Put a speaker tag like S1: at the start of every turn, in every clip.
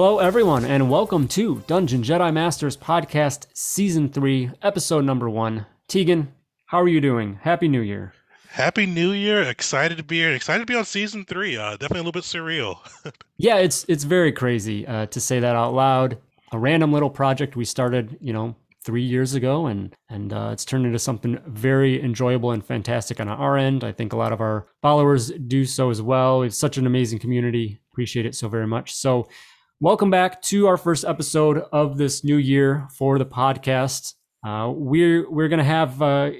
S1: Hello, everyone, and welcome to Dungeon Jedi Masters Podcast Season 3, Episode Number 1. Tegan, how are you doing? Happy New Year.
S2: Happy New Year! Excited to be here. Excited to be on season three. Uh, definitely a little bit surreal.
S1: yeah, it's it's very crazy uh, to say that out loud. A random little project we started, you know, three years ago, and and uh, it's turned into something very enjoyable and fantastic on our end. I think a lot of our followers do so as well. It's such an amazing community. Appreciate it so very much. So Welcome back to our first episode of this new year for the podcast. Uh, we're we're gonna have uh,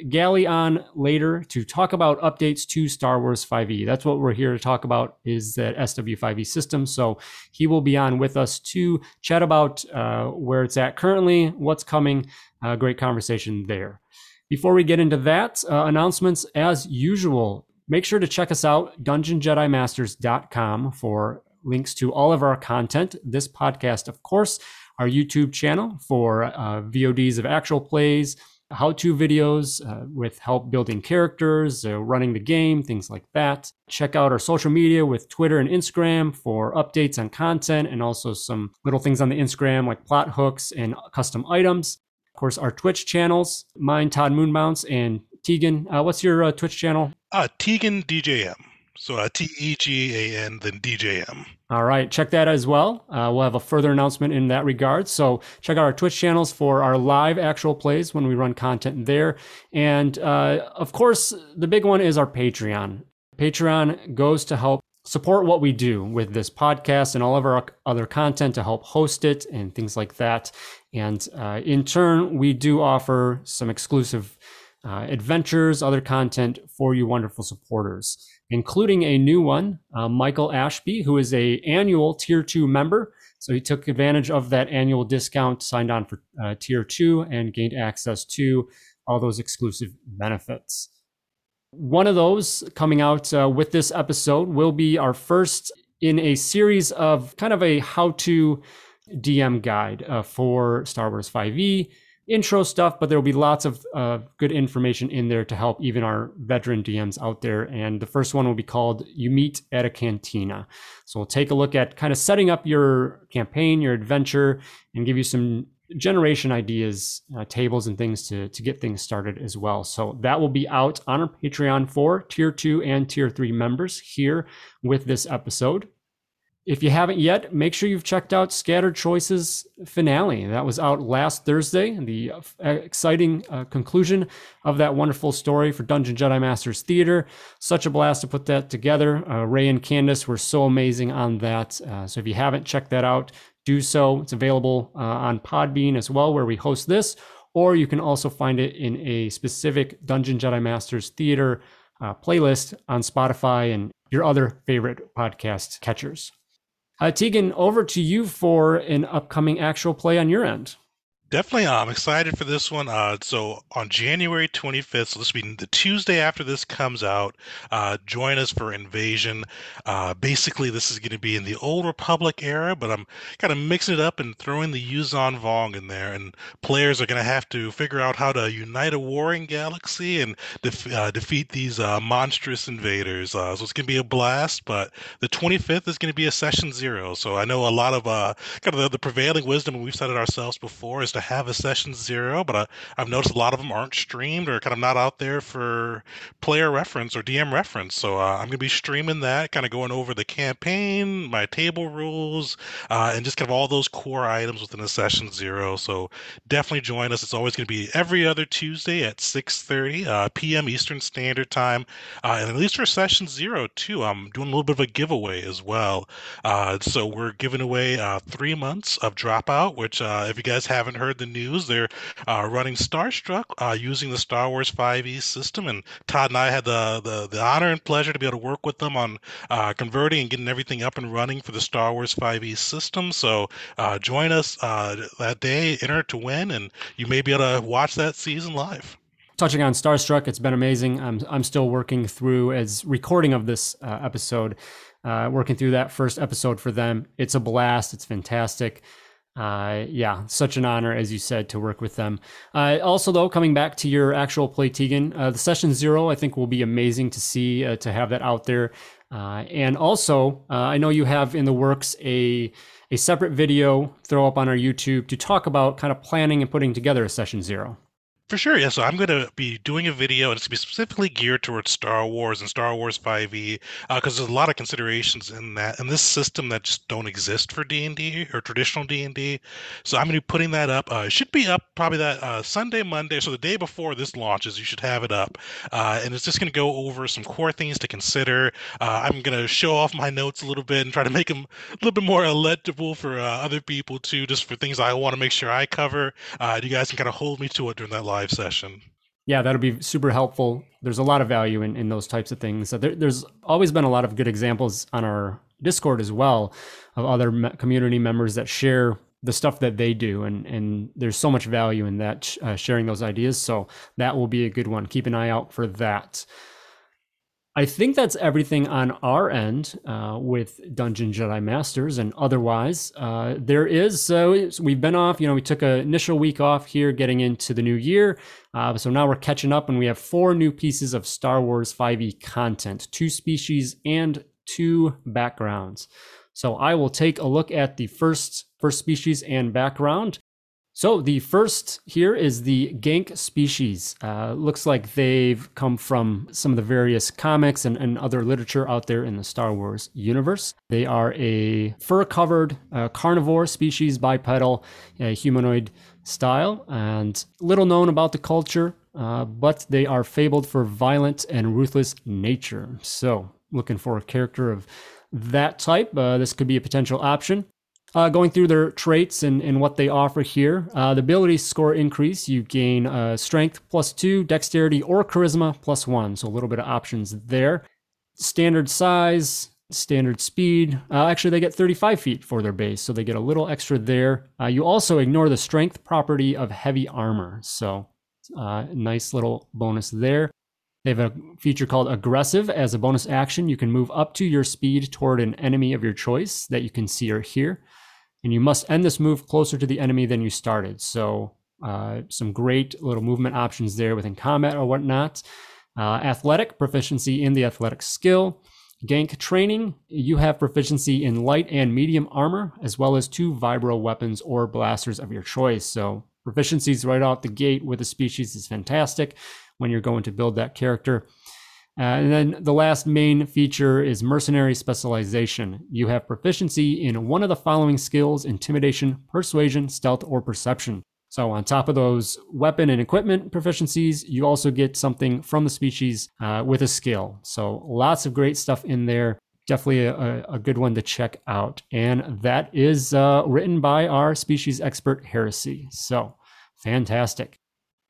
S1: on later to talk about updates to Star Wars 5e. That's what we're here to talk about is that SW5e system. So he will be on with us to chat about uh, where it's at currently, what's coming. Uh, great conversation there. Before we get into that, uh, announcements as usual. Make sure to check us out, dungeonjedimasters.com for links to all of our content. This podcast, of course, our YouTube channel for uh, VODs of actual plays, how to videos uh, with help building characters, uh, running the game, things like that. Check out our social media with Twitter and Instagram for updates on content and also some little things on the Instagram like plot hooks and custom items. Of course, our Twitch channels, mine, Todd Moonbounce, and Tegan. Uh, what's your uh, Twitch channel?
S2: Uh, Tegan DJM. So uh, T E G A N, then DJM.
S1: All right, check that as well. Uh, we'll have a further announcement in that regard. So check out our Twitch channels for our live actual plays when we run content there. And uh, of course, the big one is our Patreon. Patreon goes to help support what we do with this podcast and all of our other content to help host it and things like that. And uh, in turn, we do offer some exclusive uh, adventures, other content for you wonderful supporters including a new one, uh, Michael Ashby, who is a annual Tier 2 member. So he took advantage of that annual discount, signed on for uh, Tier 2, and gained access to all those exclusive benefits. One of those coming out uh, with this episode will be our first in a series of kind of a how to DM guide uh, for Star Wars 5e intro stuff, but there will be lots of uh, good information in there to help even our veteran DMs out there. And the first one will be called You Meet at a Cantina. So we'll take a look at kind of setting up your campaign, your adventure, and give you some generation ideas, uh, tables, and things to, to get things started as well. So that will be out on our Patreon for tier two and tier three members here with this episode. If you haven't yet, make sure you've checked out Scattered Choices finale. That was out last Thursday, the exciting uh, conclusion of that wonderful story for Dungeon Jedi Masters Theater. Such a blast to put that together. Uh, Ray and Candace were so amazing on that. Uh, so if you haven't checked that out, do so. It's available uh, on Podbean as well, where we host this, or you can also find it in a specific Dungeon Jedi Masters Theater uh, playlist on Spotify and your other favorite podcast catchers. Uh, Tegan, over to you for an upcoming actual play on your end.
S2: Definitely, I'm excited for this one. Uh, so on January 25th, so this will be the Tuesday after this comes out. Uh, join us for Invasion. Uh, basically, this is going to be in the Old Republic era, but I'm kind of mixing it up and throwing the Yuuzhan Vong in there, and players are going to have to figure out how to unite a warring galaxy and def- uh, defeat these uh, monstrous invaders. Uh, so it's going to be a blast. But the 25th is going to be a session zero. So I know a lot of kind of the, the prevailing wisdom, and we've said it ourselves before, is to have a session zero, but I, I've noticed a lot of them aren't streamed or kind of not out there for player reference or DM reference. So uh, I'm going to be streaming that, kind of going over the campaign, my table rules, uh, and just kind of all those core items within a session zero. So definitely join us. It's always going to be every other Tuesday at 6:30 uh, p.m. Eastern Standard Time, uh, and at least for session zero too. I'm doing a little bit of a giveaway as well. Uh, so we're giving away uh, three months of Dropout, which if you guys haven't heard heard the news. They're uh, running Starstruck uh, using the Star Wars 5e system, and Todd and I had the, the, the honor and pleasure to be able to work with them on uh, converting and getting everything up and running for the Star Wars 5e system. So uh, join us uh, that day, enter to win, and you may be able to watch that season live
S1: touching on Starstruck, it's been amazing. I'm I'm still working through as recording of this uh, episode, uh, working through that first episode for them. It's a blast. It's fantastic. Uh, yeah, such an honor, as you said, to work with them. Uh, also, though, coming back to your actual play, Tegan, uh, the session zero, I think will be amazing to see uh, to have that out there. and also, I know you have in the works a a separate video throw up on our YouTube to talk about kind of planning and putting together a session zero.
S2: For sure, yeah. So I'm going to be doing a video, and it's going to be specifically geared towards Star Wars and Star Wars 5e, because uh, there's a lot of considerations in that and this system that just don't exist for D&D or traditional D&D. So I'm going to be putting that up. Uh, it should be up probably that uh, Sunday, Monday, so the day before this launches, you should have it up. Uh, and it's just going to go over some core things to consider. Uh, I'm going to show off my notes a little bit and try to make them a little bit more legible for uh, other people too, just for things I want to make sure I cover. you guys can kind of hold me to it during that live live session.
S1: Yeah, that'll be super helpful. There's a lot of value in, in those types of things. There, there's always been a lot of good examples on our Discord as well of other me- community members that share the stuff that they do and and there's so much value in that uh, sharing those ideas so that will be a good one keep an eye out for that I think that's everything on our end uh, with Dungeon Jedi Masters, and otherwise, uh, there is. So we've been off. You know, we took an initial week off here, getting into the new year. Uh, so now we're catching up, and we have four new pieces of Star Wars 5e content: two species and two backgrounds. So I will take a look at the first first species and background, so the first here is the Gank species. Uh, looks like they've come from some of the various comics and, and, other literature out there in the Star Wars universe. They are a fur-covered uh, carnivore species, bipedal, uh, humanoid style, and little known about the culture, uh, but they are fabled for violent and ruthless nature. So looking for a character of that type, uh, this could be a potential option. Uh, going through their traits and, and what they offer here. Uh, the ability score increase, you gain uh, strength plus two, dexterity or charisma plus one. So a little bit of options there. Standard size, standard speed. Uh, actually, they get 35 feet for their base, so they get a little extra there. Uh, you also ignore the strength property of heavy armor. So uh, nice little bonus there. They have a feature called aggressive. As a bonus action, you can move up to your speed toward an enemy of your choice that you can see or hear and you must end this move closer to the enemy than you started. So uh, some great little movement options there within combat or whatnot. Uh, athletic proficiency in the athletic skill. Gank training, you have proficiency in light and medium armor, as well as two vibro weapons or blasters of your choice. So proficiencies right out the gate with the species is fantastic when you're going to build that character. Uh, and then the last main feature is mercenary specialization. You have proficiency in one of the following skills intimidation, persuasion, stealth, or perception. So, on top of those weapon and equipment proficiencies, you also get something from the species uh, with a skill. So, lots of great stuff in there. Definitely a, a good one to check out. And that is uh, written by our species expert, Heresy. So, fantastic.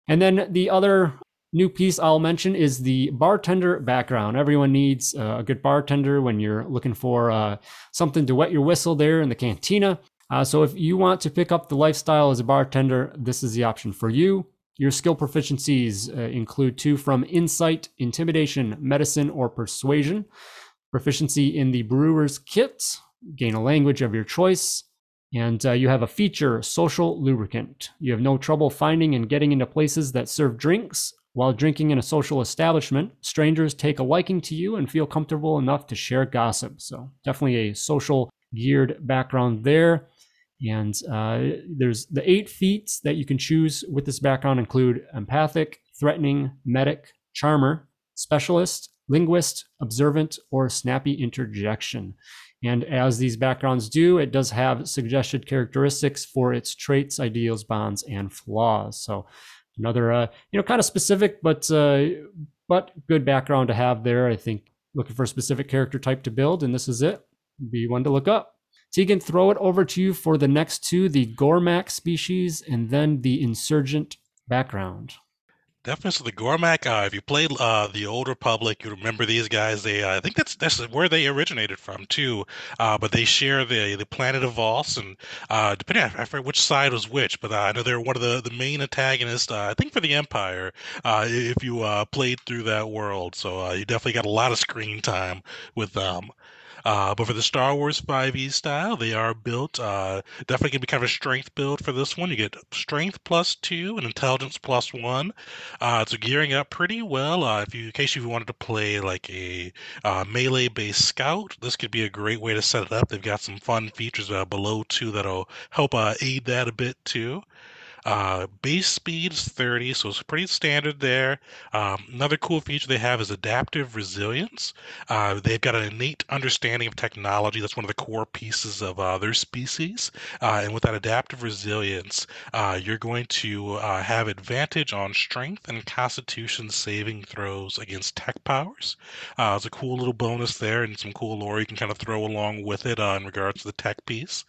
S1: And then the other New piece I'll mention is the bartender background. Everyone needs uh, a good bartender when you're looking for uh, something to wet your whistle there in the cantina. Uh, so if you want to pick up the lifestyle as a bartender, this is the option for you. Your skill proficiencies uh, include two from insight, intimidation, medicine, or persuasion. Proficiency in the brewer's kit, gain a language of your choice, and uh, you have a feature, social lubricant. You have no trouble finding and getting into places that serve drinks while drinking in a social establishment, strangers take a liking to you and feel comfortable enough to share gossip. So, definitely a social geared background there. And uh, there's the eight feats that you can choose with this background include empathic, threatening, medic, charmer, specialist, linguist, observant, or snappy interjection. And as these backgrounds do, it does have suggested characteristics for its traits, ideals, bonds, and flaws. So another uh, you know kind of specific but uh, but good background to have there. I think looking for a specific character type to build, and this is it. Be one to look up. Tegan, throw it over to you for the next two the Gormak species and then the Insurgent background.
S2: Definitely. So the Gormak, uh, if you played uh, the Old Republic, you remember these guys. They, uh, I think that's that's where they originated from too. Uh, but they share the the planet of Voss, and uh, depending on I forget which side was which, but uh, I know they're one of the the main antagonists. I think for the Empire, if you played through that world, so you definitely got a lot of screen time with them. Uh, but for the Star Wars 5e style, they are built. Uh, definitely going to be kind of a strength build for this one. You get strength plus two and intelligence plus one. Uh, so gearing up pretty well. Uh, if you, in case you wanted to play like a uh, melee-based scout, this could be a great way to set it up. They've got some fun features uh, below too that'll help aid that a bit too. Uh, base speed is 30, so it's pretty standard there. Um, another cool feature they have is adaptive resilience. Uh, they've got an innate understanding of technology. That's one of the core pieces of uh, their species. Uh, and with that adaptive resilience, uh, you're going to uh, have advantage on strength and constitution saving throws against tech powers. it's a cool little bonus there and some cool lore you can kind of throw along with it in regards to the tech piece.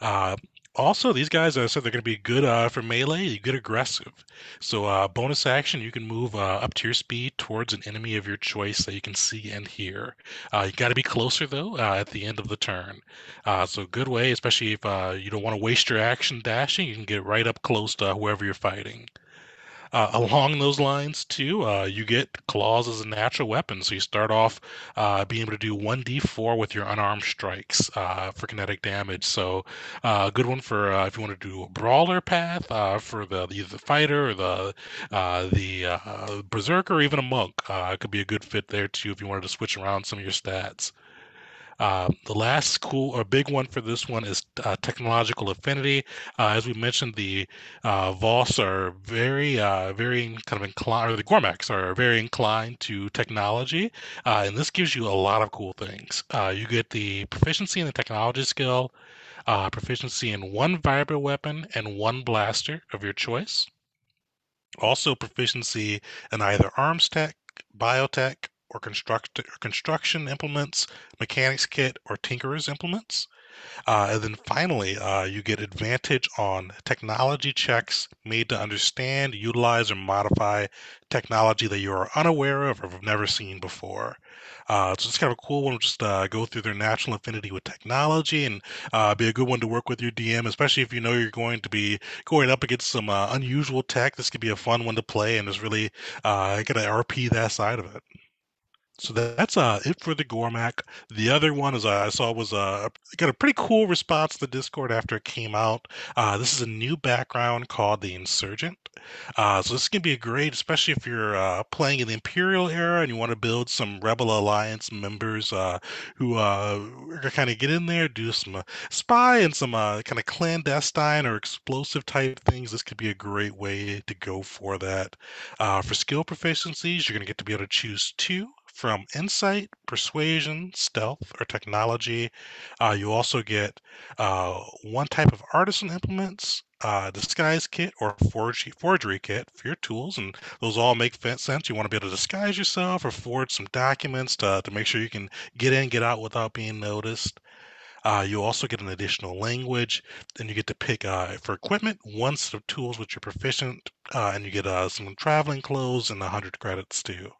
S2: Uh, also, these guys, I said they're going to be good uh, for melee, good aggressive. So, uh, bonus action, you can move uh, up to your speed towards an enemy of your choice that you can see and hear. Uh, you got to be closer though uh, at the end of the turn. Uh, so, good way, especially if you don't want to waste your action dashing, you can get right up close to whoever you're fighting. Uh, along those lines, too, uh, you get claws as a natural weapon. So you start off uh, being able to do 1d4 with your unarmed strikes uh, for kinetic damage. So uh, a good one for uh, if you want to do a brawler path for the either the fighter or the the berserker or even a monk. it could be a good fit there too if you wanted to switch around some of your stats. Uh, the last cool or big one for this one is uh, technological affinity. Uh, as we mentioned, the uh, Voss are very, uh, very kind of inclined, or the Gormaks are very inclined to technology, uh, and this gives you a lot of cool things. you get the proficiency in the technology skill, proficiency in one vibro weapon and one blaster of your choice. Also, proficiency in either arms tech, biotech, or construct or construction implements, mechanics kit, or tinkerer's implements. Uh, and then finally, uh, you get advantage on technology checks made to understand, utilize, or modify technology that you are unaware of or have never seen before. Uh, so it's kind of a cool one. Just uh, go through their natural affinity with technology and uh, be a good one to work with your DM, especially if you know you're going to be going up against some uh, unusual tech. This could be a fun one to play and is really uh, to RP that side of it. So that's uh, it for the Gormak. The other one, as I saw, was uh, got a pretty cool response to the Discord after it came out. Uh, this is a new background called the Insurgent. Uh, so this can be a great, especially if you're uh, playing in the Imperial era and you want to build some Rebel Alliance members uh, who uh, kind of get in there, do some uh, spy and some uh, kind of clandestine or explosive type things. This could be a great way to go for that. Uh, for skill proficiencies, you're going to get to be able to choose two from insight, persuasion, stealth, or technology. Uh, you also get uh, one type of artisan implements, uh, disguise kit, or forgery, forgery kit for your tools, and those all make sense. You want to be able to disguise yourself or forge some documents to, to make sure you can get in, get out without being noticed. Uh, you also get an additional language. and you get to pick uh, for equipment one set of tools which you're proficient, uh, and you get uh, some traveling clothes and 100 credits too.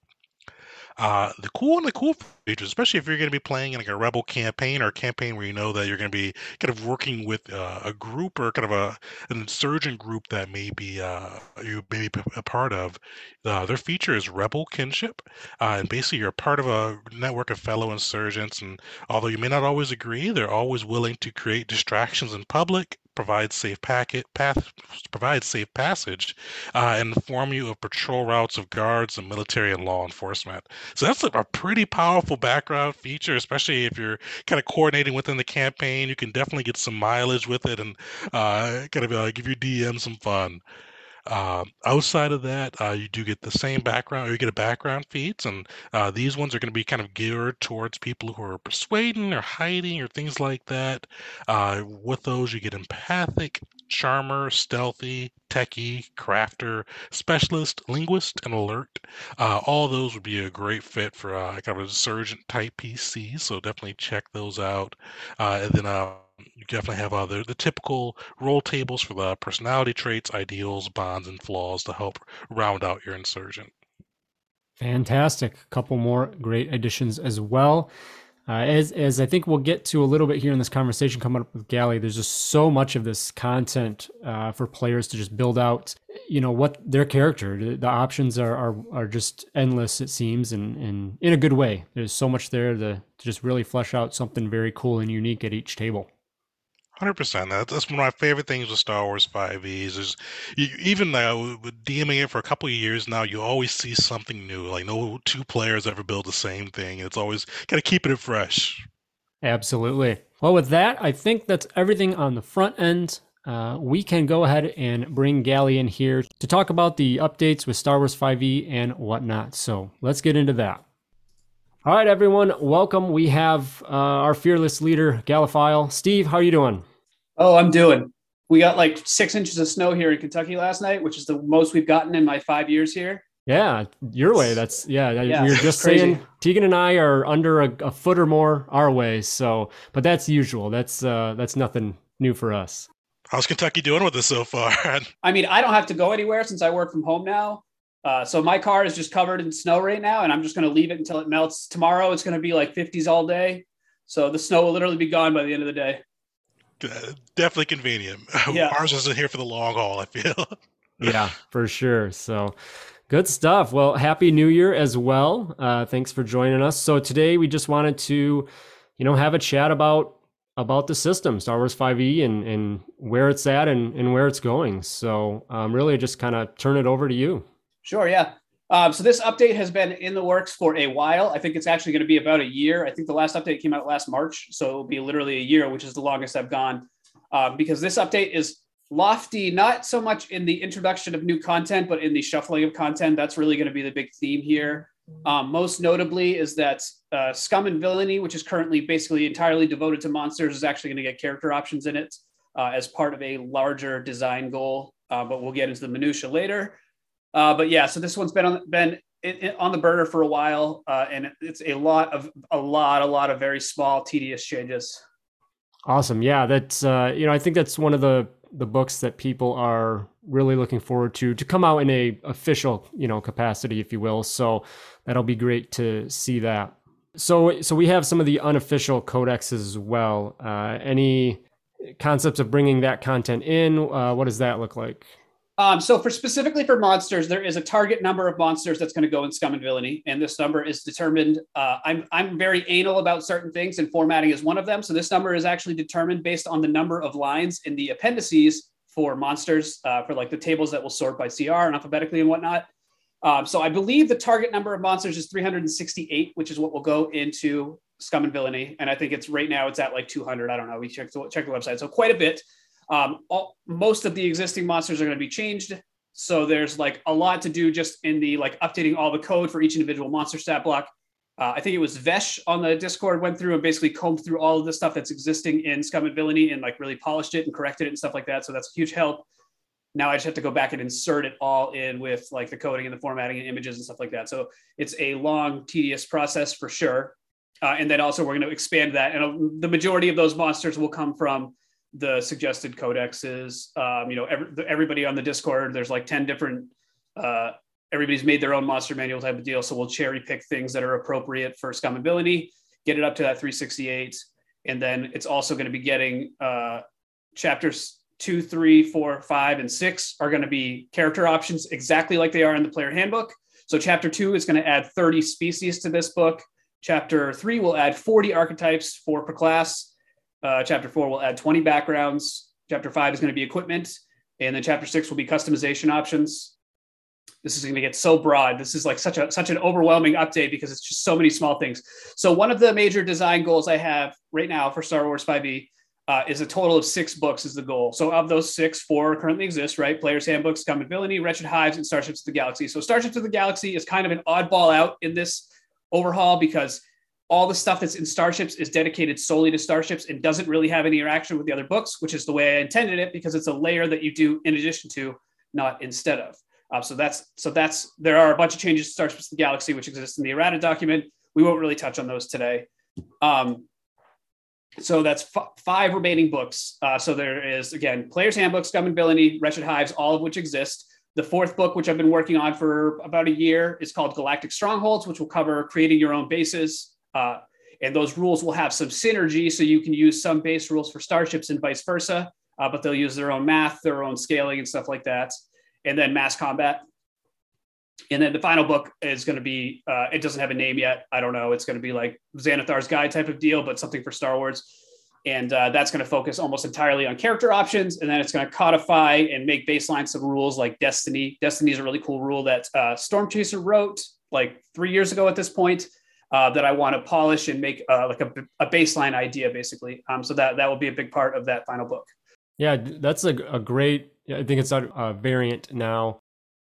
S2: Uh, the cool and the cool features, especially if you're going to be playing in like a rebel campaign or a campaign where you know that you're going to be kind of working with uh, a group or kind of a an insurgent group that may be uh, you may be a part of. Uh, their feature is rebel kinship, uh, and basically you're a part of a network of fellow insurgents. And although you may not always agree, they're always willing to create distractions in public provide safe packet path provide safe passage uh, and inform you of patrol routes of guards and military and law enforcement. So that's a, a pretty powerful background feature, especially if you're kind of coordinating within the campaign. You can definitely get some mileage with it and uh, kind of uh, give your DM some fun. Um, outside of that, uh, you do get the same background, or you get a background feats, and uh, these ones are going to be kind of geared towards people who are persuading or hiding or things like that. Uh, with those, you get empathic, charmer, stealthy, techie, crafter, specialist, linguist, and alert. Uh, all those would be a great fit for uh, kind of a insurgent type PC, so definitely check those out. Uh, and then you definitely have other the typical roll tables for the personality traits, ideals, bonds, and flaws to help round out your insurgent.
S1: Fantastic. A couple more great additions as well. Uh, as, as I think we'll get to a little bit here in this conversation coming up with Galley, there's just so much of this content uh, for players to just build out, you know, what their character. The options are are, are just endless, it seems, and, and in a good way. There's so much there to, to just really flesh out something very cool and unique at each table.
S2: Hundred percent. That's one of my favorite things with Star Wars Five Es. Is you, even uh, with DMing it for a couple of years now, you always see something new. Like no two players ever build the same thing. It's always got to keep it fresh.
S1: Absolutely. Well, with that, I think that's everything on the front end. Uh, we can go ahead and bring Galley in here to talk about the updates with Star Wars 5e and whatnot. So let's get into that. All right, everyone, welcome. We have uh, our fearless leader, Galiphile. Steve, how are you doing?
S3: Oh, I'm doing. We got like six inches of snow here in Kentucky last night, which is the most we've gotten in my five years here.
S1: Yeah, your way. That's yeah. yeah we were just saying Tegan and I are under a, a, foot or more our way. So, but that's usual. That's uh, that's nothing new for us.
S2: How's Kentucky doing with this so far?
S3: I mean, I don't have to go anywhere since I work from home now. Uh, so my car is just covered in snow right now, and I'm just going to leave it until it melts. Tomorrow it's going to be like 50s all day, so the snow will literally be gone by the end of the day.
S2: Definitely convenient. Yeah. Ours isn't here for the long haul. I feel.
S1: yeah, for sure. So. Good stuff. Well, happy New Year as well. Uh, thanks for joining us. So today we just wanted to, you know, have a chat about about the system, Star Wars 5e, and and where it's at and and where it's going. So um, really, just kind of turn it over to you.
S3: Sure. Yeah. Um, so this update has been in the works for a while. I think it's actually going to be about a year. I think the last update came out last March, so it'll be literally a year, which is the longest I've gone. Um, because this update is lofty, not so much in the introduction of new content, but in the shuffling of content. That's really going to be the big theme here. Um, most notably is that uh, Scum and Villainy, which is currently basically entirely devoted to monsters, is actually going to get character options in it uh, as part of a larger design goal. Uh, but we'll get into the minutia later. Uh, but yeah, so this one's been on been in, in, on the burner for a while, uh, and it's a lot of a lot a lot of very small tedious changes.
S1: Awesome, yeah, that's uh, you know I think that's one of the the books that people are really looking forward to to come out in a official you know capacity, if you will. So that'll be great to see that. So so we have some of the unofficial codexes as well. Uh, any concepts of bringing that content in? Uh, what does that look like?
S3: Um, so for specifically for monsters, there is a target number of monsters that's going to go in scum and villainy, and this number is determined. Uh, I'm I'm very anal about certain things, and formatting is one of them. So this number is actually determined based on the number of lines in the appendices for monsters, uh, for like the tables that will sort by CR and alphabetically and whatnot. Um, so I believe the target number of monsters is 368, which is what will go into scum and villainy, and I think it's right now it's at like 200. I don't know. We checked check the website, so quite a bit. Um, all, most of the existing monsters are going to be changed. So there's like a lot to do just in the like updating all the code for each individual monster stat block. Uh, I think it was Vesh on the Discord went through and basically combed through all of the stuff that's existing in Scum and Villainy and like really polished it and corrected it and stuff like that. So that's a huge help. Now I just have to go back and insert it all in with like the coding and the formatting and images and stuff like that. So it's a long, tedious process for sure. Uh, and then also we're going to expand that, and the majority of those monsters will come from the suggested codexes. Um, you know, every, everybody on the Discord, there's like 10 different, uh, everybody's made their own monster manual type of deal. So we'll cherry pick things that are appropriate for scum ability, get it up to that 368. And then it's also going to be getting uh, chapters two, three, four, five, and six are going to be character options exactly like they are in the player handbook. So chapter two is going to add 30 species to this book. Chapter three will add 40 archetypes for per class uh, chapter four will add 20 backgrounds. Chapter five is going to be equipment. And then chapter six will be customization options. This is going to get so broad. This is like such a such an overwhelming update because it's just so many small things. So one of the major design goals I have right now for Star Wars 5e uh, is a total of six books is the goal. So of those six, four currently exist, right? Player's Handbooks, and Villainy, Wretched Hives, and Starships of the Galaxy. So Starships of the Galaxy is kind of an oddball out in this overhaul because all the stuff that's in Starships is dedicated solely to Starships and doesn't really have any interaction with the other books, which is the way I intended it because it's a layer that you do in addition to, not instead of. Uh, so that's so that's there are a bunch of changes to Starships the Galaxy which exist in the errata document. We won't really touch on those today. Um, so that's f- five remaining books. Uh, so there is again Player's Handbook, Scum and Villainy, Wretched Hives, all of which exist. The fourth book, which I've been working on for about a year, is called Galactic Strongholds, which will cover creating your own bases. Uh, and those rules will have some synergy, so you can use some base rules for starships and vice versa. Uh, but they'll use their own math, their own scaling, and stuff like that. And then mass combat. And then the final book is going to be, uh, it doesn't have a name yet. I don't know. It's going to be like Xanathar's Guide type of deal, but something for Star Wars. And uh, that's going to focus almost entirely on character options. And then it's going to codify and make baseline some rules like Destiny. Destiny is a really cool rule that uh, Storm Chaser wrote like three years ago at this point. Uh, that I want to polish and make uh, like a, a, baseline idea, basically. Um, so that that will be a big part of that final book.
S1: Yeah, that's a, a great. I think it's a variant now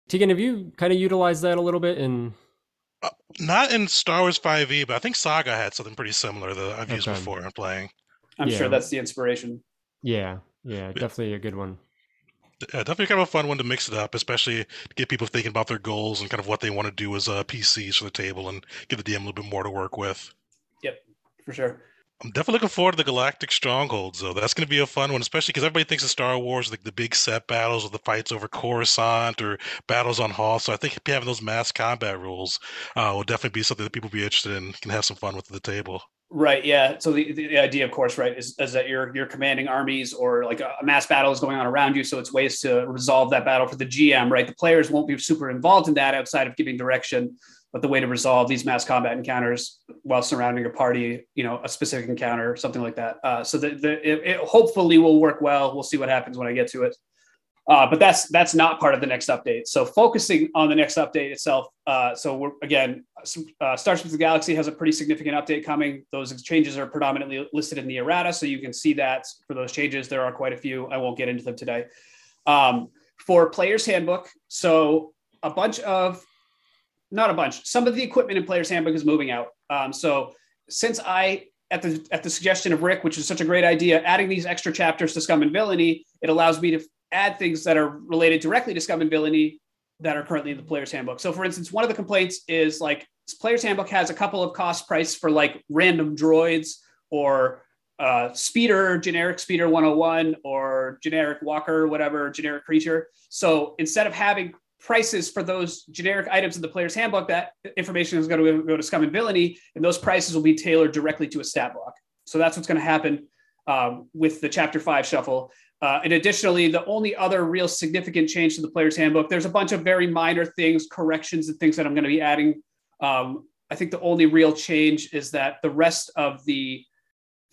S1: Tegan, have you kind of utilized that a little bit in?
S2: Uh, not in Star Wars 5e, but I think Saga had something pretty similar that I've used before in playing.
S3: I'm yeah. sure that's the inspiration.
S1: Yeah, yeah, definitely a good one.
S2: Yeah, definitely kind of a fun one to mix it up, especially to get people thinking about their goals and kind of what they want to do as uh, PCs for the table and give the DM a little bit more to work with.
S3: Yep, for sure.
S2: I'm definitely looking forward to the Galactic Strongholds, though. That's going to be a fun one, especially because everybody thinks of Star Wars like the big set battles or the fights over Coruscant or battles on Hoth. So I think having those mass combat rules uh, will definitely be something that people will be interested in, can have some fun with at the table.
S3: Right. Yeah. So the, the idea, of course, right, is, is that you're you're commanding armies or like a, mass battle is going on around you. So it's ways to resolve that battle for the GM. Right. The players won't be super involved in that outside of giving direction but the way to resolve these mass combat encounters while surrounding a party, you know, a specific encounter, something like that. Uh, so the, the it, it, hopefully will work well. We'll see what happens when I get to it. Uh, but that's that's not part of the next update. So focusing on the next update itself. Uh, so we're again, uh, Starships of the Galaxy has a pretty significant update coming. Those changes are predominantly listed in the errata, so you can see that for those changes there are quite a few. I won't get into them today. Um, for Player's Handbook, so a bunch of not a bunch. Some of the equipment in Player's Handbook is moving out. Um, so since I at the at the suggestion of Rick, which is such a great idea, adding these extra chapters to Scum and Villainy, it allows me to add things that are related directly to Scum and Villainy that are currently in the Player's Handbook. So, for instance, one of the complaints is like Player's Handbook has a couple of cost price for like random droids or uh, speeder, generic speeder 101 or generic walker, whatever, generic creature. So instead of having prices for those generic items in the player's handbook, that information is going to go to Scum and Villainy, and those prices will be tailored directly to a stat block. So that's what's going to happen um, with the Chapter 5 shuffle. Uh, and additionally, the only other real significant change to the player's handbook, there's a bunch of very minor things, corrections, and things that I'm going to be adding. Um, I think the only real change is that the rest of the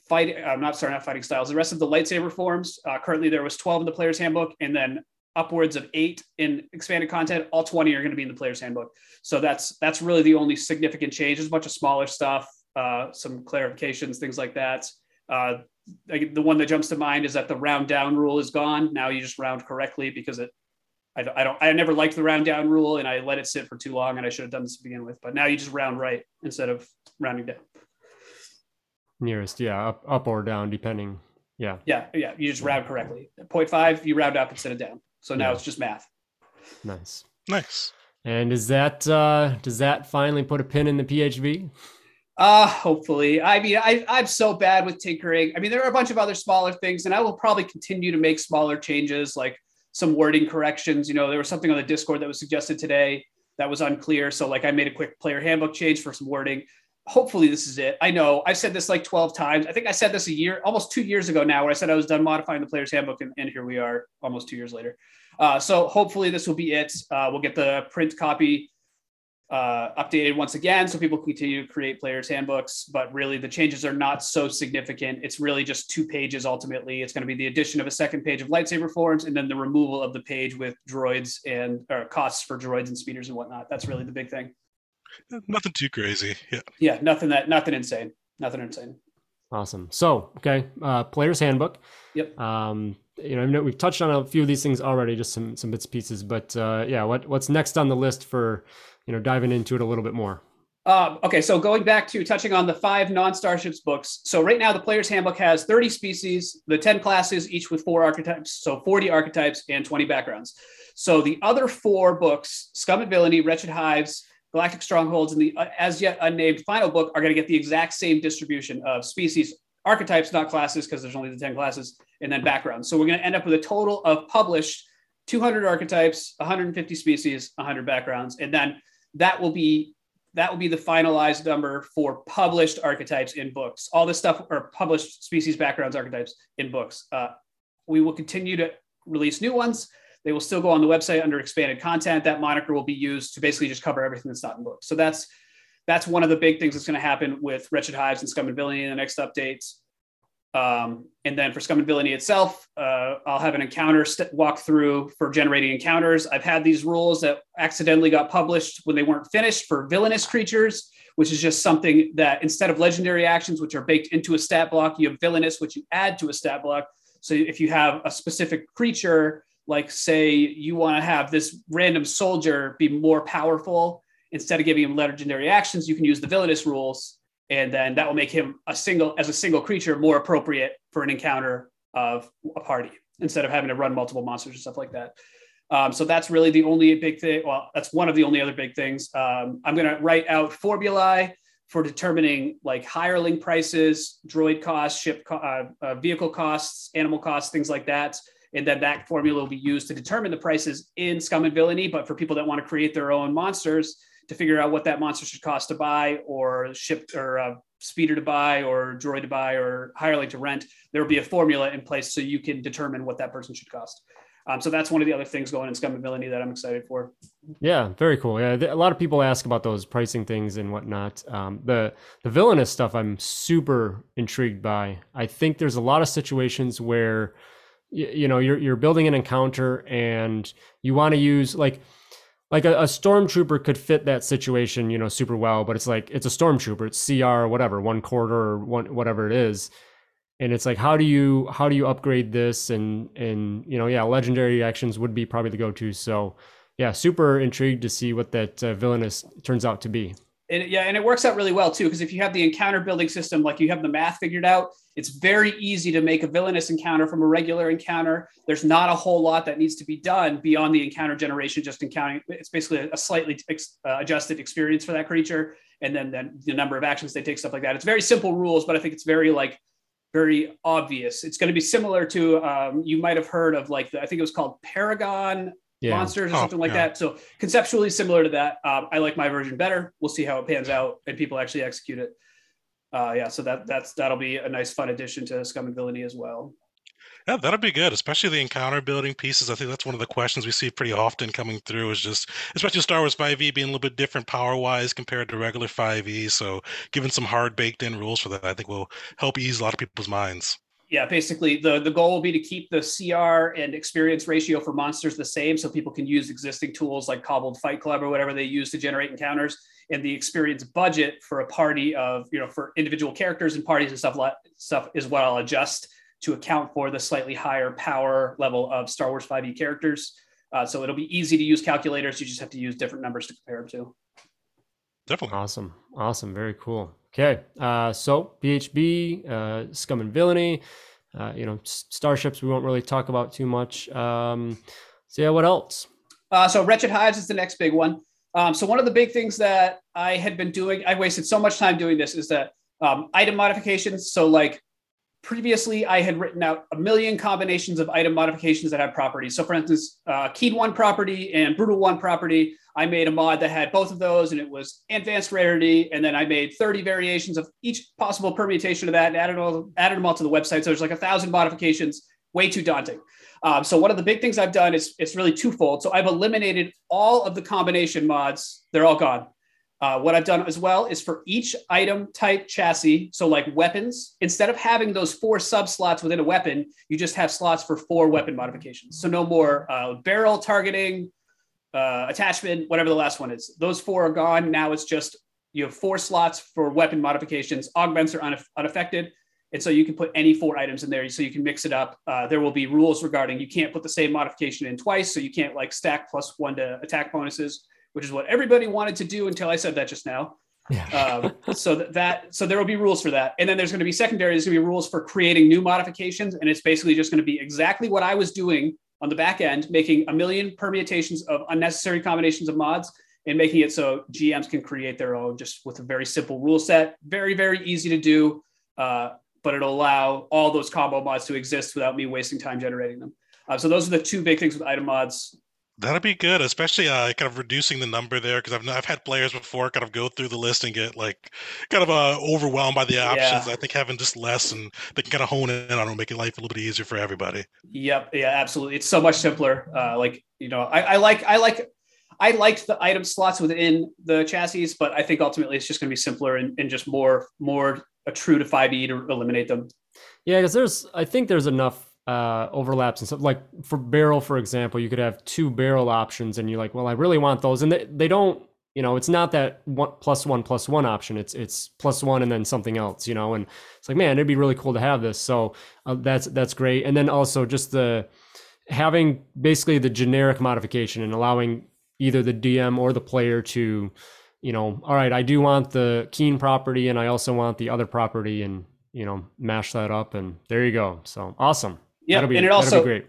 S3: fight, I'm not sorry, not fighting styles, the rest of the lightsaber forms, uh, currently there was 12 in the player's handbook, and then upwards of eight in expanded content. All 20 are going to be in the player's handbook. So that's that's really the only significant change. There's a bunch of smaller stuff, uh, some clarifications, things like that. Uh, the one that jumps to mind is that the round down rule is gone. Now you just round correctly because it. I, I don't. I never liked the round down rule, and I let it sit for too long, and I should have done this to begin with. But now you just round right instead of rounding down.
S1: Nearest, yeah, up, up or down, depending. Yeah.
S3: Yeah, yeah. You just round correctly. Point five, you round up instead of down. So now yeah. it's just math.
S1: Nice.
S2: Nice.
S1: And is that uh does that finally put a pin in the PHB?
S3: Uh hopefully. I mean, I I'm so bad with tinkering. I mean, there are a bunch of other smaller things, and I will probably continue to make smaller changes, like some wording corrections. You know, there was something on the Discord that was suggested today that was unclear. So, like, I made a quick player handbook change for some wording. Hopefully, this is it. I know I've said this like 12 times. I think I said this a year, almost two years ago now, where I said I was done modifying the player's handbook, and, and here we are almost two years later. Uh, so hopefully this will be it. Uh, we'll get the print copy uh, updated once again so people continue to create players handbooks but really the changes are not so significant. It's really just two pages ultimately. It's going to be the addition of a second page of lightsaber forms and then the removal of the page with droids and costs for droids and speeders and whatnot. That's really the big thing.
S2: Nothing too crazy yeah.
S3: Yeah nothing that nothing insane nothing insane.
S1: Awesome. So okay uh player's handbook.
S3: Yep.
S1: Um you know, we've touched on a few of these things already, just some some bits pieces. But uh, yeah, what what's next on the list for you know diving into it a little bit more?
S3: Uh, okay, so going back to touching on the five non-starships books. So right now, the player's handbook has 30 species, the 10 classes, each with four archetypes, so 40 archetypes and 20 backgrounds. So the other four books, Scum and Villainy, Wretched Hives, Galactic Strongholds, and the uh, as yet unnamed final book, are going to get the exact same distribution of species archetypes, not classes, because there's only the 10 classes, and then backgrounds. So we're going to end up with a total of published 200 archetypes, 150 species, 100 backgrounds, and then that will be that will be the finalized number for published archetypes in books. All this stuff are published species, backgrounds, archetypes in books. Uh, we will continue to release new ones. They will still go on the website under expanded content. That moniker will be used to basically just cover everything that's not in books. So that's that's one of the big things that's going to happen with Wretched Hives and Scum and Villainy in the next updates. Um, and then for Scum and Villainy itself, uh, I'll have an encounter st- walkthrough for generating encounters. I've had these rules that accidentally got published when they weren't finished for villainous creatures, which is just something that instead of legendary actions, which are baked into a stat block, you have villainous, which you add to a stat block. So if you have a specific creature, like say you want to have this random soldier be more powerful, instead of giving him legendary actions, you can use the villainous rules, and then that will make him a single as a single creature more appropriate for an encounter of a party instead of having to run multiple monsters and stuff like that. Um, so that's really the only big thing. Well, that's one of the only other big things. Um, I'm going to write out formulae for determining like hireling prices, droid costs, ship co- uh, uh, vehicle costs, animal costs, things like that. And then that formula will be used to determine the prices in Scum and Villainy. But for people that want to create their own monsters, to figure out what that monster should cost to buy or ship or uh, speeder to buy or droid to buy or hireling to rent, there will be a formula in place so you can determine what that person should cost. Um, so that's one of the other things going in Scum and Villainy that I'm excited for.
S1: Yeah, very cool. Yeah, a lot of people ask about those pricing things and whatnot. Um, the the villainous stuff, I'm super intrigued by. I think there's a lot of situations where, you, you know, you're you're building an encounter and you want to use like like a, a, stormtrooper could fit that situation, you know, super well, but it's like it's a stormtrooper, it's CR or whatever, one quarter or one whatever it is. And it's like how do you how do you upgrade this and and you know, yeah, legendary actions would be probably the go-to. So, yeah, super intrigued to see what that uh, villainous turns out to be.
S3: Yeah, and it works out really well too because if you have the encounter building system, like you have the math figured out, it's very easy to make a villainous encounter from a regular encounter. There's not a whole lot that needs to be done beyond the encounter generation, just encountering. It's basically a slightly uh, adjusted experience for that creature, and then then the number of actions they take, stuff like that. It's very simple rules, but I think it's very like very obvious. It's going to be similar to um, you might have heard of like the, I think it was called Paragon yeah. monsters or oh, something like yeah. that. So conceptually similar to that. Um, I like my version better. We'll see how it pans out and people actually execute it. Uh, yeah, so that that's that'll be a nice fun addition to Scum and Villainy as well.
S2: Yeah, that'll be good, especially the encounter building pieces. I think that's one of the questions we see pretty often coming through is just, especially Star Wars 5e being a little bit different power wise compared to regular 5e. So, given some hard baked in rules for that, I think will help ease a lot of people's minds
S3: yeah, basically the, the goal will be to keep the CR and experience ratio for monsters the same so people can use existing tools like Kobold Fight Club or whatever they use to generate encounters. And the experience budget for a party of, you know, for individual characters and parties and stuff, like, stuff is what I'll adjust to account for the slightly higher power level of Star Wars 5e characters. Uh, so it'll be easy to use calculators. You just have to use different numbers to compare them to.
S2: Definitely.
S1: Awesome. Awesome. Very cool. Okay. Uh, so PHB, uh, Scum and Villainy, uh, you know, starships we won't really talk about too much. Um, so yeah, what else?
S3: Uh, so Wretched Hives is the next big one. Um, so one of the big things that I had been doing, I wasted so much time doing this, is that um, item modifications. So like previously, I had written out a million combinations of item modifications that have properties. So for instance, uh, Keen One property and Brutal One property I made a mod that had both of those and it was advanced rarity. And then I made 30 variations of each possible permutation of that and added, all, added them all to the website. So there's like a thousand modifications, way too daunting. Um, so one of the big things I've done is it's really twofold. So I've eliminated all of the combination mods. They're all gone. Uh, what I've done as well is for each item type chassis, so like weapons, instead of having those four sub slots within a weapon, you just have slots for four weapon modifications. So no more uh, barrel targeting, uh, attachment, whatever the last one is. Those four are gone. Now it's just you have four slots for weapon modifications. Augments are unaff- unaffected. And so you can put any four items in there. So you can mix it up. Uh, there will be rules regarding you can't put the same modification in twice. So you can't like stack plus one to attack bonuses, which is what everybody wanted to do until I said that just now. Yeah. um, so that, that so there will be rules for that, and then there's going to be secondary. There's going to be rules for creating new modifications, and it's basically just going to be exactly what I was doing on the back end, making a million permutations of unnecessary combinations of mods and making it so GMs can create their own just with a very simple rule set. Very, very easy to do. Uh, but it'll allow all those combo mods to exist without me wasting time generating them. Uh, so those are the two big things with item mods.
S2: That'd be good, especially uh, kind of reducing the number there because I've I've had players before kind of go through the list and get like kind of uh, overwhelmed by the options. Yeah. I think having just less and they can kind of hone in on it, make life a little bit easier for everybody.
S3: Yep, yeah, absolutely. It's so much simpler. Uh, like you know, I, I like I like I liked the item slots within the chassis, but I think ultimately it's just going to be simpler and, and just more more a true to 5e to eliminate them.
S1: Yeah, because there's I think there's enough uh, overlaps and stuff. Like for barrel, for example, you could have two barrel options, and you're like, well, I really want those, and they, they don't. You know, it's not that one plus one plus one option. It's it's plus one and then something else. You know, and it's like, man, it'd be really cool to have this. So uh, that's that's great. And then also just the having basically the generic modification and allowing either the DM or the player to, you know, all right, I do want the keen property and I also want the other property, and you know, mash that up, and there you go. So awesome.
S3: Yeah, and it also great.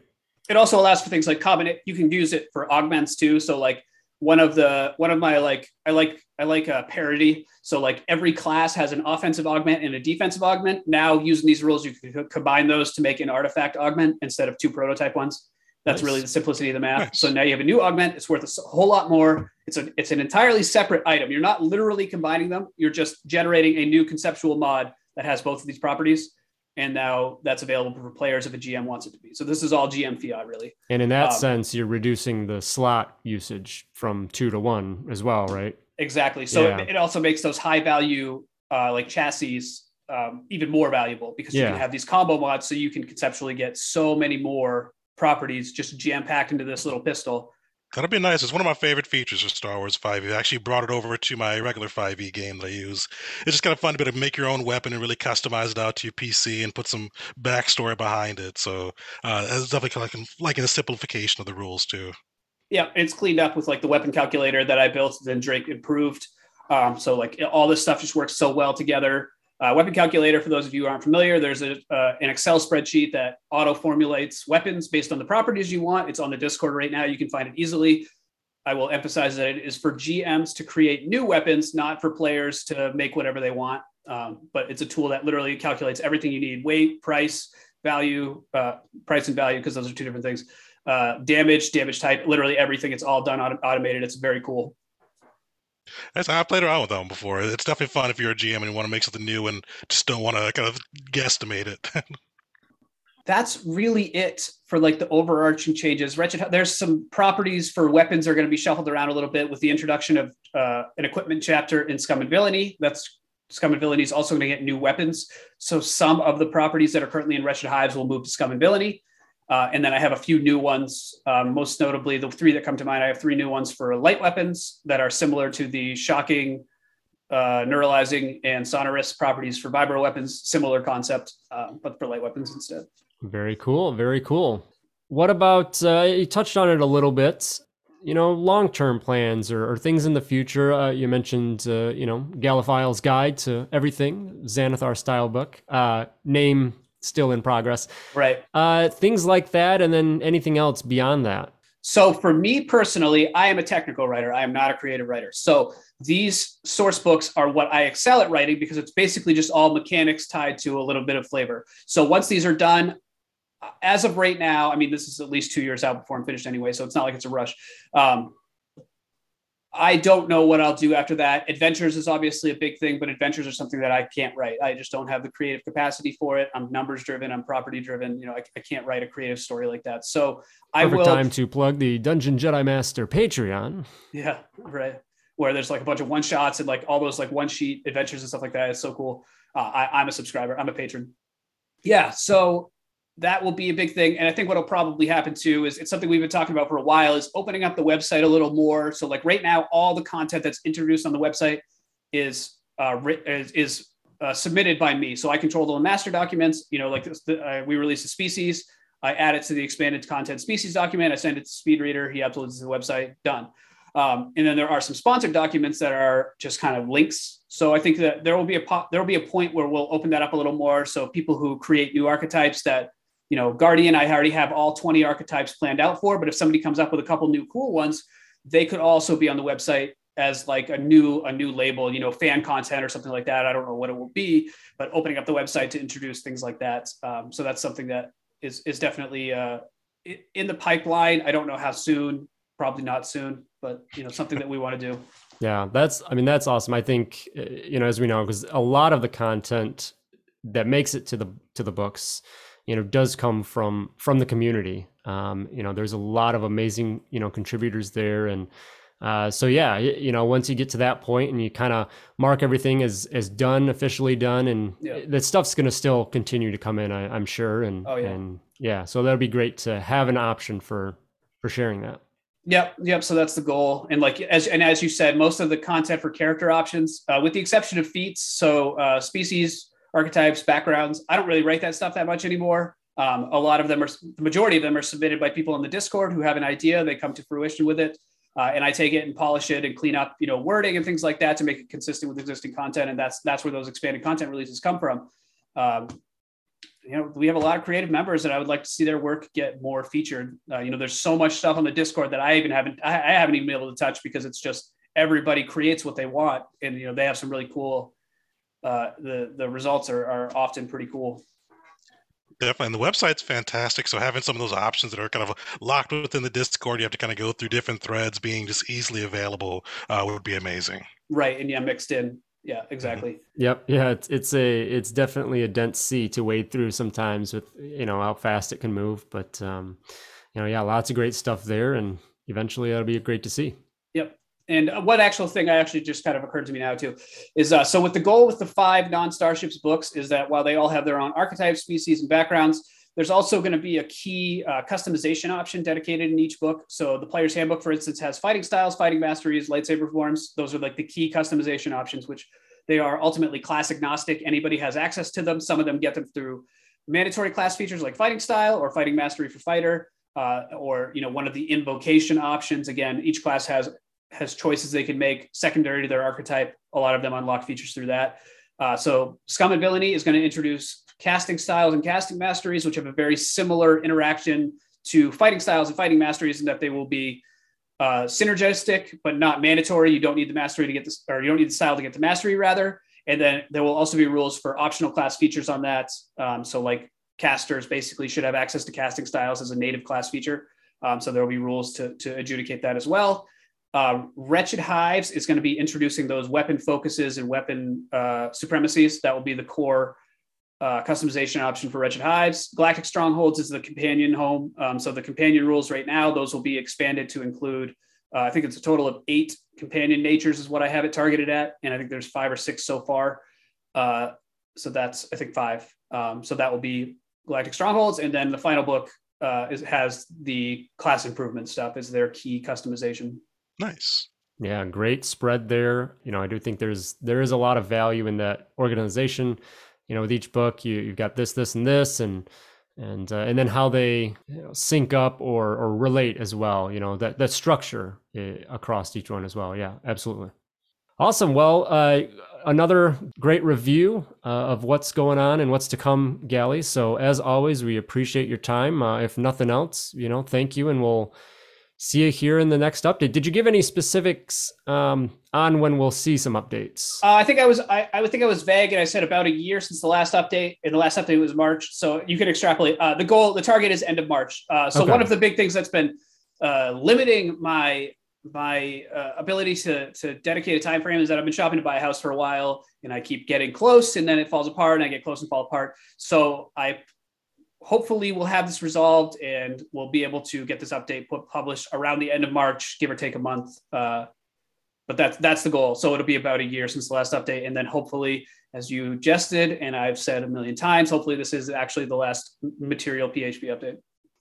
S3: It also allows for things like covenant. You can use it for augments too. So like one of the one of my like I like I like a parity. So like every class has an offensive augment and a defensive augment. Now using these rules, you can combine those to make an artifact augment instead of two prototype ones. That's nice. really the simplicity of the math. Nice. So now you have a new augment. It's worth a whole lot more. It's a it's an entirely separate item. You're not literally combining them. You're just generating a new conceptual mod that has both of these properties and now that's available for players if a GM wants it to be. So this is all GM fiat, really.
S1: And in that um, sense, you're reducing the slot usage from two to one as well, right?
S3: Exactly. So yeah. it, it, also makes those high value uh, like chassis um, even more valuable because yeah. you can have these combo mods, so you can conceptually get so many more properties just jam packed into this little pistol
S2: That'll be nice. It's one of my favorite features of Star Wars 5e. I actually brought it over to my regular 5e game that I use. It's just kind of fun to be able to make your own weapon and really customize it out to your PC and put some backstory behind it. So uh, it's definitely kind of like, like a simplification of the rules too.
S3: Yeah, it's cleaned up with like the weapon calculator that I built, then Drake improved. Um, so like all this stuff just works so well together. Uh, weapon calculator, for those of you who aren't familiar, there's a, uh, an Excel spreadsheet that auto formulates weapons based on the properties you want. It's on the Discord right now. You can find it easily. I will emphasize that it is for GMs to create new weapons, not for players to make whatever they want. Um, but it's a tool that literally calculates everything you need weight, price, value, uh, price and value, because those are two different things. Uh, damage, damage type, literally everything. It's all done auto- automated. It's very cool.
S2: That's, I've played around with them before. It's definitely fun if you're a GM and you want to make something new and just don't want to kind of guesstimate it.
S3: That's really it for like the overarching changes. Wretched, there's some properties for weapons are going to be shuffled around a little bit with the introduction of uh, an equipment chapter in Scum and Villainy. That's Scum and Villainy is also going to get new weapons. So some of the properties that are currently in Wretched Hives will move to Scum and Villainy. Uh, and then I have a few new ones, um, most notably the three that come to mind. I have three new ones for light weapons that are similar to the shocking, uh, neuralizing, and sonorous properties for vibro weapons. Similar concept, uh, but for light weapons instead.
S1: Very cool. Very cool. What about uh, you touched on it a little bit? You know, long-term plans or, or things in the future. Uh, you mentioned, uh, you know, Galiphile's Guide to Everything, Xanathar style book. name still in progress.
S3: Right.
S1: Uh, things like that, and then anything else beyond that.
S3: So for me personally, I am a technical writer. I am not a creative writer. So these source books are what I excel at writing because it's basically just all mechanics tied to a little bit of flavor. So once these are done, as of right now, I mean, this is at least two years out before I'm finished anyway, so it's not like it's a rush. Um, I don't know what I'll do after that. Adventures is obviously a big thing, but adventures are something that I can't write. I just don't have the creative capacity for it. I'm numbers driven. I'm property driven. You know, I, I can't write a creative story like that. So I
S1: Perfect
S3: will.
S1: time to plug the Dungeon Jedi Master Patreon.
S3: Yeah, right. Where there's like a bunch of one shots and like all those like one sheet adventures and stuff like that. It's so cool. Uh, I, I'm a subscriber. I'm a patron. Yeah. So that will be a big thing. And I think what will probably happen too is it's something we've been talking about for a while is opening up the website a little more. So like right now, all the content that's introduced on the website is uh, is, is uh, submitted by me. So I control the master documents. You know, like this, the, uh, we release a species. I add it to the expanded content species document. I send it to Speedreader. He uploads it to the website. Done. Um, and then there are some sponsored documents that are just kind of links. So I think that there will be a po- there will be a point where we'll open that up a little more. So people who create new archetypes that you know, Guardian, I already have all 20 archetypes planned out for, but if somebody comes up with a couple new cool ones, they could also be on the website as like a new a new label, you know, fan content or something like that. I don't know what it will be, but opening up the website to introduce things like that. Um, so that's something that is is definitely uh, in the pipeline. I don't know how soon, probably not soon, but you know, something that we want to do.
S1: Yeah, that's I mean that's awesome. I think uh, you know as we know because a lot of the content that makes it to the to the books, you know, does come from from the community. Um, you know, there's a lot of amazing you know contributors there, and uh, so yeah, you know, once you get to that point and you kind of mark everything as as done, officially done, and yeah. that stuff's going to still continue to come in, I, am sure. And oh, yeah. and yeah, so that'd be great to have an option for for sharing that.
S3: Yep, yep. So that's the goal, and like as and as you said, most of the content for character options, uh, with the exception of feats, so uh, species, archetypes, backgrounds. I don't really write that stuff that much anymore. Um, a lot of them are the majority of them are submitted by people in the Discord who have an idea, they come to fruition with it, uh, and I take it and polish it and clean up, you know, wording and things like that to make it consistent with existing content, and that's that's where those expanded content releases come from. Um, you know, we have a lot of creative members, and I would like to see their work get more featured. Uh, you know, there's so much stuff on the Discord that I even haven't, I, I, haven't even been able to touch because it's just everybody creates what they want, and you know, they have some really cool. Uh, the the results are are often pretty cool.
S2: Definitely, and the website's fantastic. So having some of those options that are kind of locked within the Discord, you have to kind of go through different threads, being just easily available, uh, would be amazing.
S3: Right, and yeah, mixed in. Yeah mm-hmm. exactly
S1: yep. Yeah it's it's a it's definitely a dense sea to wade through sometimes with you know how fast it can move. But um you know yeah lots of great stuff there. And eventually that'll be great to see.
S3: Yep and what actual thing I actually just kind of occurred to me now too is uh, so with the goal with the five non-starships books is that while they all have their own archetypes, species, and backgrounds, there's also going to be a key uh, customization option dedicated in each book. So the player's handbook, for instance, has fighting styles, fighting masteries, lightsaber forms. Those are like the key customization options, which they are ultimately class agnostic. Anybody has access to them. Some of them get them through mandatory class features like fighting style or fighting mastery for fighter, uh, or you know one of the invocation options. Again, each class has has choices they can make secondary to their archetype. A lot of them unlock features through that. Uh, so Scum and Villainy is going to introduce casting styles and casting masteries, which have a very similar interaction to fighting styles and fighting masteries, in that they will be uh, synergistic but not mandatory. You don't need the mastery to get this, or you don't need the style to get the mastery, rather. And then there will also be rules for optional class features on that. Um, so, like casters basically should have access to casting styles as a native class feature. Um, so there will be rules to, to adjudicate that as well. Uh, Wretched Hives is going to be introducing those weapon focuses and weapon uh, supremacies. That will be the core uh, customization option for Wretched Hives. Galactic Strongholds is the companion home. Um, so the companion rules right now, those will be expanded to include, uh, I think it's a total of eight companion natures is what I have it targeted at. And I think there's five or six so far. Uh, so that's, I think five. Um, so that will be Galactic Strongholds. And then the final book uh, is, has the class improvement stuff as their key customization.
S2: Nice.
S1: Yeah, great spread there. You know, I do think there's there is a lot of value in that organization. You know with each book you you've got this this and this and and uh, and then how they you know, sync up or or relate as well you know that that structure uh, across each one as well. Yeah absolutely. Awesome. Well uh, another great review uh, of what's going on and what's to come gally. So as always we appreciate your time. Uh, if nothing else you know thank you and we'll see you here in the next update. Did you give any specifics um, on when we'll see some updates?
S3: Uh, I think I was I, I would think I was vague, and I said about a year since the last update. And the last update was March, so you can extrapolate. Uh, the goal, the target is end of March. Uh, so okay. one of the big things that's been uh, limiting my my uh, ability to to dedicate a time frame is that I've been shopping to buy a house for a while, and I keep getting close, and then it falls apart, and I get close and fall apart. So I hopefully we'll have this resolved and we'll be able to get this update put published around the end of March, give or take a month. Uh, but that's that's the goal. So it'll be about a year since the last update, and then hopefully, as you jested and I've said a million times, hopefully this is actually the last material PHB update.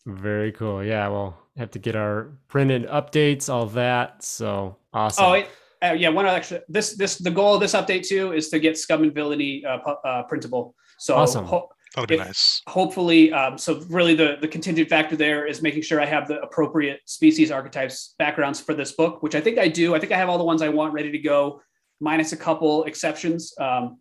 S1: Very cool. Yeah, we'll have to get our printed updates, all that. So awesome. Oh, it,
S3: uh, yeah. One extra. This this the goal of this update too is to get Scum and Villainy uh, uh, printable. So
S1: awesome.
S2: Ho- That'll be if, nice.
S3: Hopefully, um, so really the the contingent factor there is making sure I have the appropriate species archetypes backgrounds for this book, which I think I do. I think I have all the ones I want ready to go, minus a couple exceptions. Um,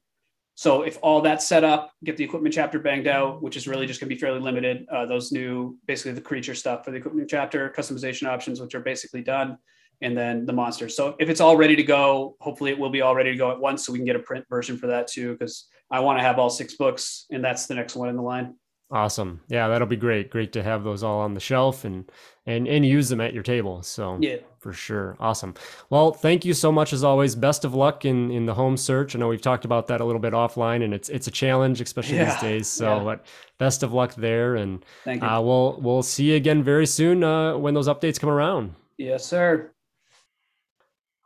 S3: so if all that's set up, get the equipment chapter banged out, which is really just going to be fairly limited. Uh, those new, basically the creature stuff for the equipment chapter, customization options, which are basically done, and then the monsters. So if it's all ready to go, hopefully it will be all ready to go at once, so we can get a print version for that too. Because I want to have all six books, and that's the next one in the line.
S1: Awesome. Yeah, that'll be great. Great to have those all on the shelf and and and use them at your table. So
S3: yeah,
S1: for sure. Awesome. Well, thank you so much as always. Best of luck in in the home search. I know we've talked about that a little bit offline, and it's it's a challenge, especially yeah. these days. So, yeah. but best of luck there, and thank uh, we'll we'll see you again very soon uh, when those updates come around.
S3: Yes, sir.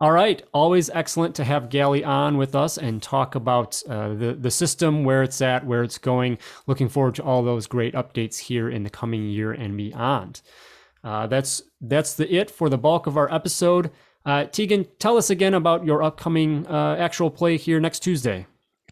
S1: All right, always excellent to have Gally on with us and talk about uh, the the system, where it's at, where it's going. Looking forward to all those great updates here in the coming year and beyond. Uh, that's that's the it for the bulk of our episode. Uh, Tegan, tell us again about your upcoming uh, actual play here next Tuesday.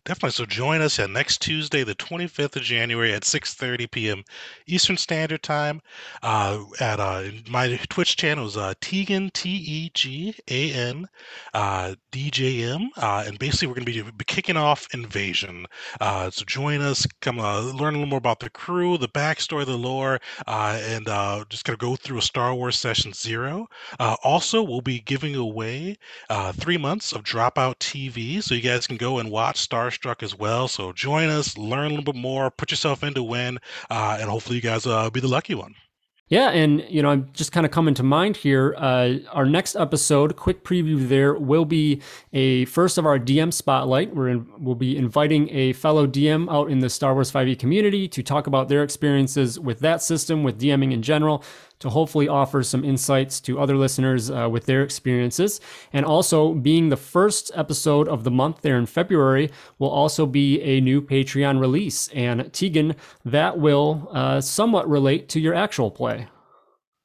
S2: Definitely. So join us at next Tuesday, the 25th of January at 6:30 p.m. Eastern Standard Time. Uh, at uh, my Twitch channel is uh, Tegan T E G A N uh, DJM, uh, and basically we're going to be kicking off Invasion. Uh, so join us, come uh, learn a little more about the crew, the backstory, the lore, uh, and uh, just going to go through a Star Wars Session Zero. Uh, also, we'll be giving away uh, three months of Dropout TV, so you guys can go and watch Star Starstruck as well. So join us, learn a little bit more, put yourself into win, uh, and hopefully you guys uh, be the lucky one.
S1: Yeah, and you know, I'm just kind of coming to mind here. Uh, our next episode, quick preview there, will be a first of our DM spotlight. We're in, we'll be inviting a fellow DM out in the Star Wars 5e community to talk about their experiences with that system, with DMing in general to hopefully offer some insights to other listeners uh, with their experiences. And also, being the first episode of the month there in February, will also be a new Patreon release. And Tegan, that will uh, somewhat relate to your actual play.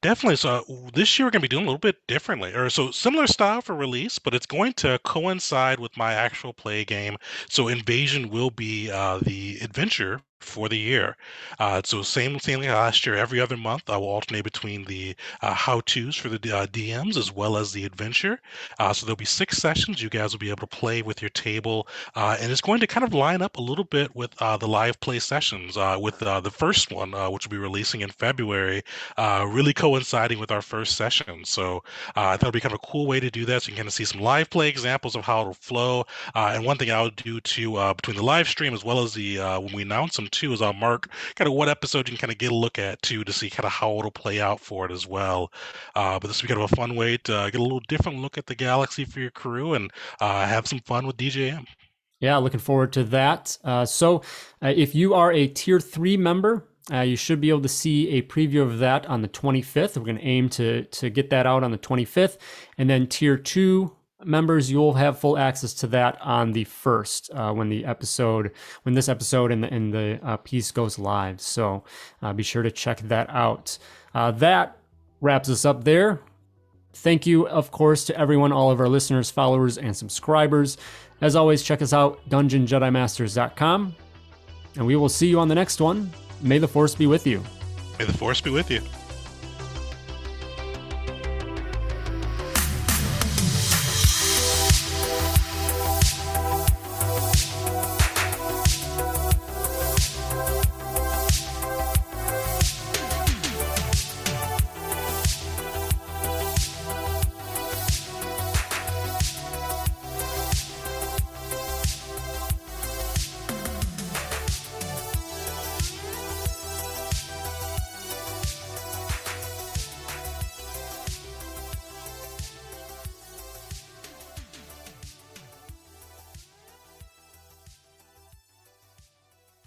S2: Definitely. So this year we're going to be doing a little bit differently, or so similar style for release, but it's going to coincide with my actual play game. So Invasion will be uh, the adventure for the year. Uh, so same thing like last year. Every other month, I will alternate between the uh, how-tos for the uh, DMs as well as the adventure. Uh, so there'll be six sessions. You guys will be able to play with your table, uh, and it's going to kind of line up a little bit with uh, the live play sessions. with the first one, which will be releasing in February, really coinciding with our first session. So I thought it'd be kind of a cool way to do that. So you can kind of see some live play examples of how it'll flow. and one thing I'll do too between the live stream as well as the when we announce them too is I'll mark kind of what episode you can kind of get a look at too to see kind of how it'll play out for it as well. Uh, but this will be kind of a fun way to uh, get a little different look at the galaxy for your crew and uh, have some fun with DJM.
S1: Yeah, looking forward to that. Uh, so, uh, if you are a tier three member, uh, you should be able to see a preview of that on the 25th. We're going to aim to to get that out on the 25th, and then tier two members, you'll have full access to that on the first uh, when the episode, when this episode and the, and the uh, piece goes live. So uh, be sure to check that out. Uh, that wraps us up there. Thank you, of course, to everyone, all of our listeners, followers, and subscribers. As always, check us out, dungeonjedimasters.com. And we will see you on the next one. May the Force be with you.
S2: May the Force be with you.